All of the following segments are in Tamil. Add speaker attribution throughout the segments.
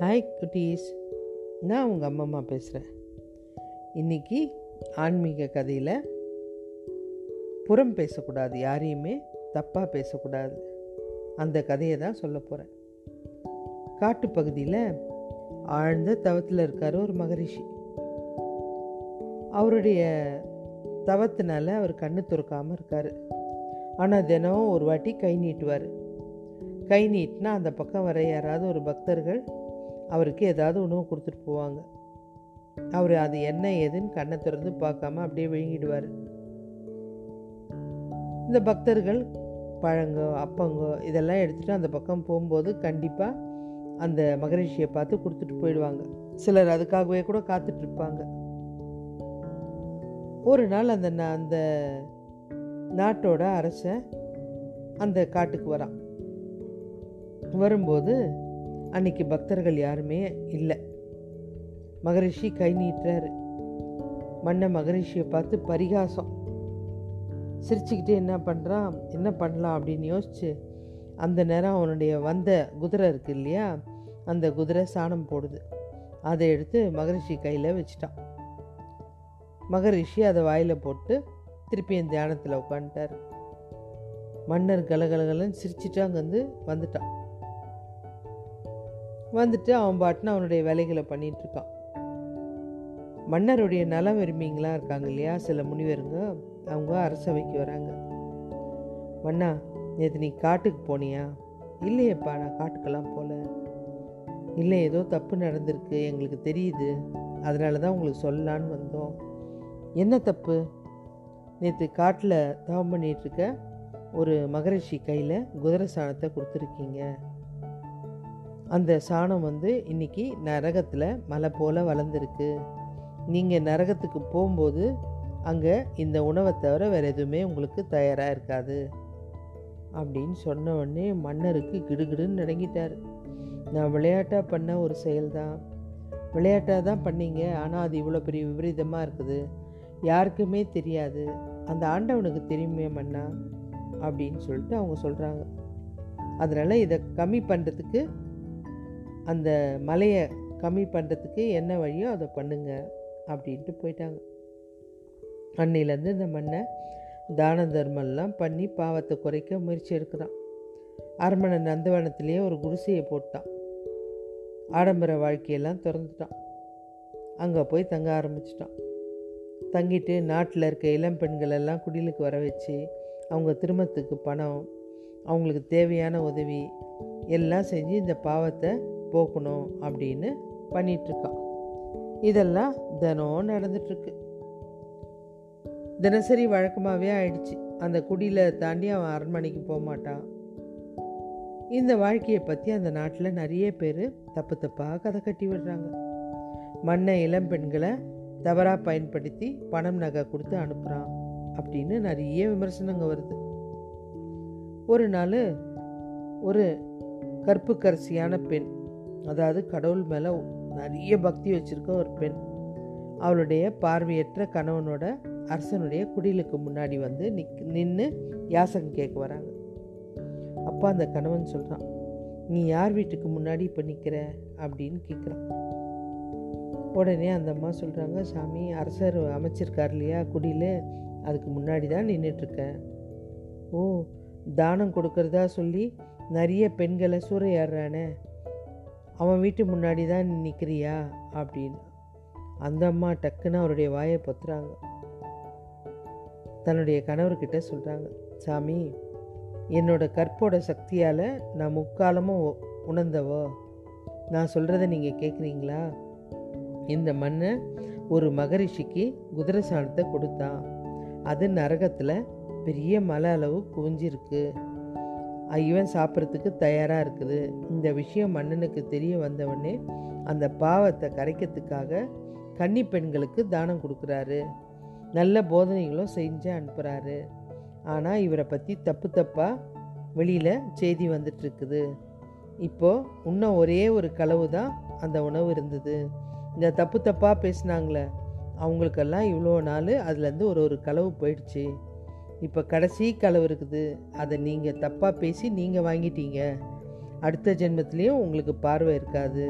Speaker 1: ஹாய் குட்டீஸ் நான் உங்கள் அம்மம்மா பேசுகிறேன் இன்றைக்கி ஆன்மீக கதையில் புறம் பேசக்கூடாது யாரையுமே தப்பாக பேசக்கூடாது. அந்த கதையை தான் சொல்ல போகிறேன் காட்டுப்பகுதியில் ஆழ்ந்த தவத்தில் இருக்கார் ஒரு மகரிஷி. அவருடைய தவத்தினால அவர் கண்ணு துறக்காமல் இருக்கார். ஆனால் தினம் ஒரு வாட்டி கை நீட்டுவார். கை நீட்டினா அந்த பக்கம் வர யாராவது ஒரு பக்தர்கள் அவருக்கு ஏதாவது உணவு கொடுத்துட்டு போவாங்க. அவர் அது என்ன ஏதுன்னு கண்ணை திறந்து பார்க்காம அப்படியே விழுங்கிடுவார். இந்த பக்தர்கள் பழங்கோ அப்பங்கோ இதெல்லாம் எடுத்துகிட்டு அந்த பக்கம் போகும்போது கண்டிப்பாக அந்த மகரிஷியை பார்த்து கொடுத்துட்டு போயிடுவாங்க. சிலர் அதுக்காகவே கூட காத்துட்ருப்பாங்க ஒரு நாள் அந்த அந்த நாட்டோட அரசன் அந்த காட்டுக்கு வரான். வரும்போது அன்னைக்கு பக்தர்கள் யாருமே இல்லை. மகரிஷி கை நீட்டுறாரு. மன்ன மகரிஷியை பார்த்து பரிகாசம். சிரிச்சுக்கிட்டே என்ன பண்ணுறான் என்ன பண்ணலாம் அப்படின்னு யோசிச்சு அந்த நேரம் அவனுடைய வந்த குதிரை இருக்கு இல்லையா? அந்த குதிரை சாணம் போடுது. அதை எடுத்து மகரிஷி கையில் வச்சிட்டான். மகரிஷி அதை வாயில் போட்டு திருப்பி என் தியானத்தில் உட்காந்துட்டார் மன்னர் கலகலகலன்னு சிரிச்சுட்டு அங்கேருந்து வந்துட்டான். வந்துட்டு அவன் பாட்டுன்னு அவனுடைய வேலைகளை பண்ணிட்டு இருக்கான். மன்னருடைய நலம் விரும்பிங்களாம் இருக்காங்க இல்லையா சில முனிவருங்க. அவங்க அரசவைக்கு வராங்க. மன்னா நேற்று நீ காட்டுக்கு போனியா? இல்லையேப்பா நான் காட்டுக்கெல்லாம் போகல இல்லை ஏதோ தப்பு நடந்திருக்கு. எங்களுக்கு தெரியுது. அதனால தான் உங்களுக்கு சொல்லலான்னு வந்தோம். என்ன தப்பு? நேற்று காட்டில் தவம் பண்ணிகிட்ருக்க ஒரு மகரிஷி கையில் குதிரை சாணத்தை கொடுத்துருக்கீங்க. அந்த சாணம் வந்து இன்றைக்கி நரகத்தில் மலை போல் வளர்ந்துருக்கு. நீங்கள் நரகத்துக்கு போகும்போது அங்கே இந்த உணவை தவிர வேறு எதுவுமே உங்களுக்கு தயாராக இருக்காது. அப்படின்னு சொன்ன உடனே மன்னருக்கு கிடுகிடுன்னு நடங்கிட்டார். நான் விளையாட்டாக பண்ண ஒரு செயல்தான். விளையாட்டாக தான் பண்ணீங்க ஆனால் அது இவ்வளோ பெரிய விபரீதமாக இருக்குது. யாருக்குமே தெரியாது. அந்த ஆண்டவனுக்கு தெரியுமே மன்னா? அப்படின்னு சொல்லிட்டு அவங்க சொல்கிறாங்க அதனால் இதை கம்மி பண்ணுறதுக்கு அந்த மலையை கம்மி பண்ணுறதுக்கு என்ன வழியோ அதை பண்ணுங்க அப்படின்ட்டு போயிட்டாங்க. அன்னையிலேருந்து இந்த மண்ணை தான தர்மம்லாம் பண்ணி பாவத்தை குறைக்க முயற்சி எடுக்கிறான். அரண்மனை நந்தவனத்திலேயே ஒரு குடிசையை போட்டான். ஆடம்பர வாழ்க்கையெல்லாம் திறந்துட்டான். அங்கே போய் தங்க ஆரம்பிச்சிட்டான். தங்கிட்டு நாட்டில் இருக்க இளம் பெண்களெல்லாம் குடிலுக்கு வர வச்சு அவங்க திருமணத்துக்கு பணம் அவங்களுக்கு தேவையான உதவி எல்லாம் செஞ்சு இந்த பாவத்தை போக்கணும் அப்படின்னு பண்ணிகிட்ருக்கான் இதெல்லாம் தினம் நடந்துட்டுருக்கு. தினசரி வழக்கமாகவே ஆயிடுச்சு. அந்த குடியில் தாண்டி அவன் அரண்மனைக்கு போக மாட்டான் இந்த வாழ்க்கையை பற்றி அந்த நாட்டில் நிறைய பேர் தப்பு தப்பாக கதை கட்டி விடுறாங்க. மண்ணை இளம் பெண்களை தவறாக பயன்படுத்தி பணம் நகை கொடுத்து அனுப்புகிறான் அப்படின்னு நிறைய விமர்சனங்க வருது. ஒரு நாள் ஒரு கற்புக்கரசியான பெண் அதாவது கடவுள் மேலே நிறைய பக்தி வச்சுருக்க ஒரு பெண். அவளுடைய பார்வையற்ற கணவனோட அரசனுடைய குடிலுக்கு முன்னாடி வந்து நிக் நின்று யாசகம் கேட்க வராங்க. அப்பா அந்த கணவன் சொல்கிறான் நீ யார் வீட்டுக்கு முன்னாடி இப்போ நிற்கிற அப்படின்னு கேட்குறான் உடனே அந்த அம்மா சொல்கிறாங்க சாமி அரசர் அமைச்சிருக்கார் இல்லையா குடியில் அதுக்கு முன்னாடி தான் நின்றுட்டுருக்கேன் ஓ தானம் கொடுக்கறதா சொல்லி நிறைய பெண்களை சூறையாடுறானே அவன் வீட்டு முன்னாடி தான் நிற்கிறியா அப்படின்னு. அந்த அம்மா டக்குன்னு அவருடைய வாயை பொத்துறாங்க. தன்னுடைய கணவர்கிட்ட சொல்கிறாங்க சாமி என்னோட கற்போட சக்தியால் நான் முக்காலமும் உணர்ந்தவோ? நான் சொல்கிறத நீங்கள் கேட்குறீங்களா இந்த மண்ணை ஒரு மகரிஷிக்கு குதிரை சாணத்தை கொடுத்தான் அது நரகத்தில் பெரிய மலை அளவு குவிஞ்சிருக்கு. இவன் சாப்பிட்றதுக்கு தயாராக இருக்குது. இந்த விஷயம் மன்னனுக்கு தெரிய வந்தவொடனே அந்த பாவத்தை கரைக்கிறதுக்காக கன்னி பெண்களுக்கு தானம் கொடுக்குறாரு. நல்ல போதனைகளும் செஞ்சு அனுப்புகிறாரு ஆனால் இவரை பற்றி தப்பு தப்பாக வெளியில் செய்தி வந்துட்டுருக்குது இப்போது இன்னும் ஒரே ஒரு களவு தான் அந்த உணவு இருந்தது. இந்த தப்பு தப்பாக பேசினாங்களே அவங்களுக்கெல்லாம் இவ்வளோ நாள் அதுலேருந்து ஒரு ஒரு களவு போயிடுச்சு. இப்போ கடைசி கலவு இருக்குது. அதை நீங்கள் தப்பாக பேசி நீங்கள் வாங்கிட்டீங்க. அடுத்த ஜென்மத்துலேயும் உங்களுக்கு பார்வை இருக்காது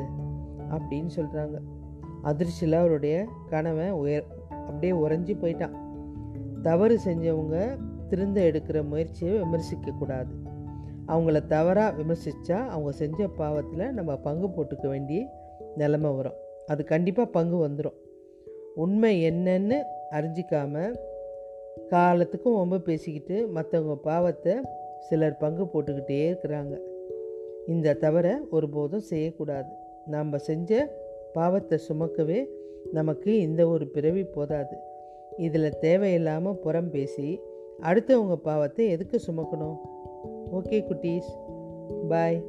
Speaker 1: அப்படின்னு சொல்கிறாங்க அதிர்ச்சியில் அவருடைய கணவன் உயர் அப்படியே உறைஞ்சி போயிட்டான். தவறு செஞ்சவங்க திருந்த எடுக்கிற முயற்சியை விமர்சிக்கக்கூடாது அவங்கள தவறாக விமர்சித்தா அவங்க செஞ்ச பாவத்தில் நம்ம பங்கு போட்டுக்க வேண்டிய நிலைமை வரும். அது கண்டிப்பாக பங்கு வந்துடும் உண்மை என்னன்னு அறிஞ்சிக்காமல் காலத்துக்கும் ரொம்ப பேசிக்கிட்டு மற்றவங்க பாவத்தை சிலர் பங்கு போட்டுக்கிட்டே இருக்கிறாங்க. இந்த தவறை ஒருபோதும் செய்யக்கூடாது. நாம் செஞ்ச பாவத்தை சுமக்கவே நமக்கு இந்த ஒரு பிறவி போதாது. இதில் தேவையில்லாமல் புறம் பேசி அடுத்தவங்க பாவத்தை எதுக்கு சுமக்கணும்? ஓகே குட்டீஸ். பாய்.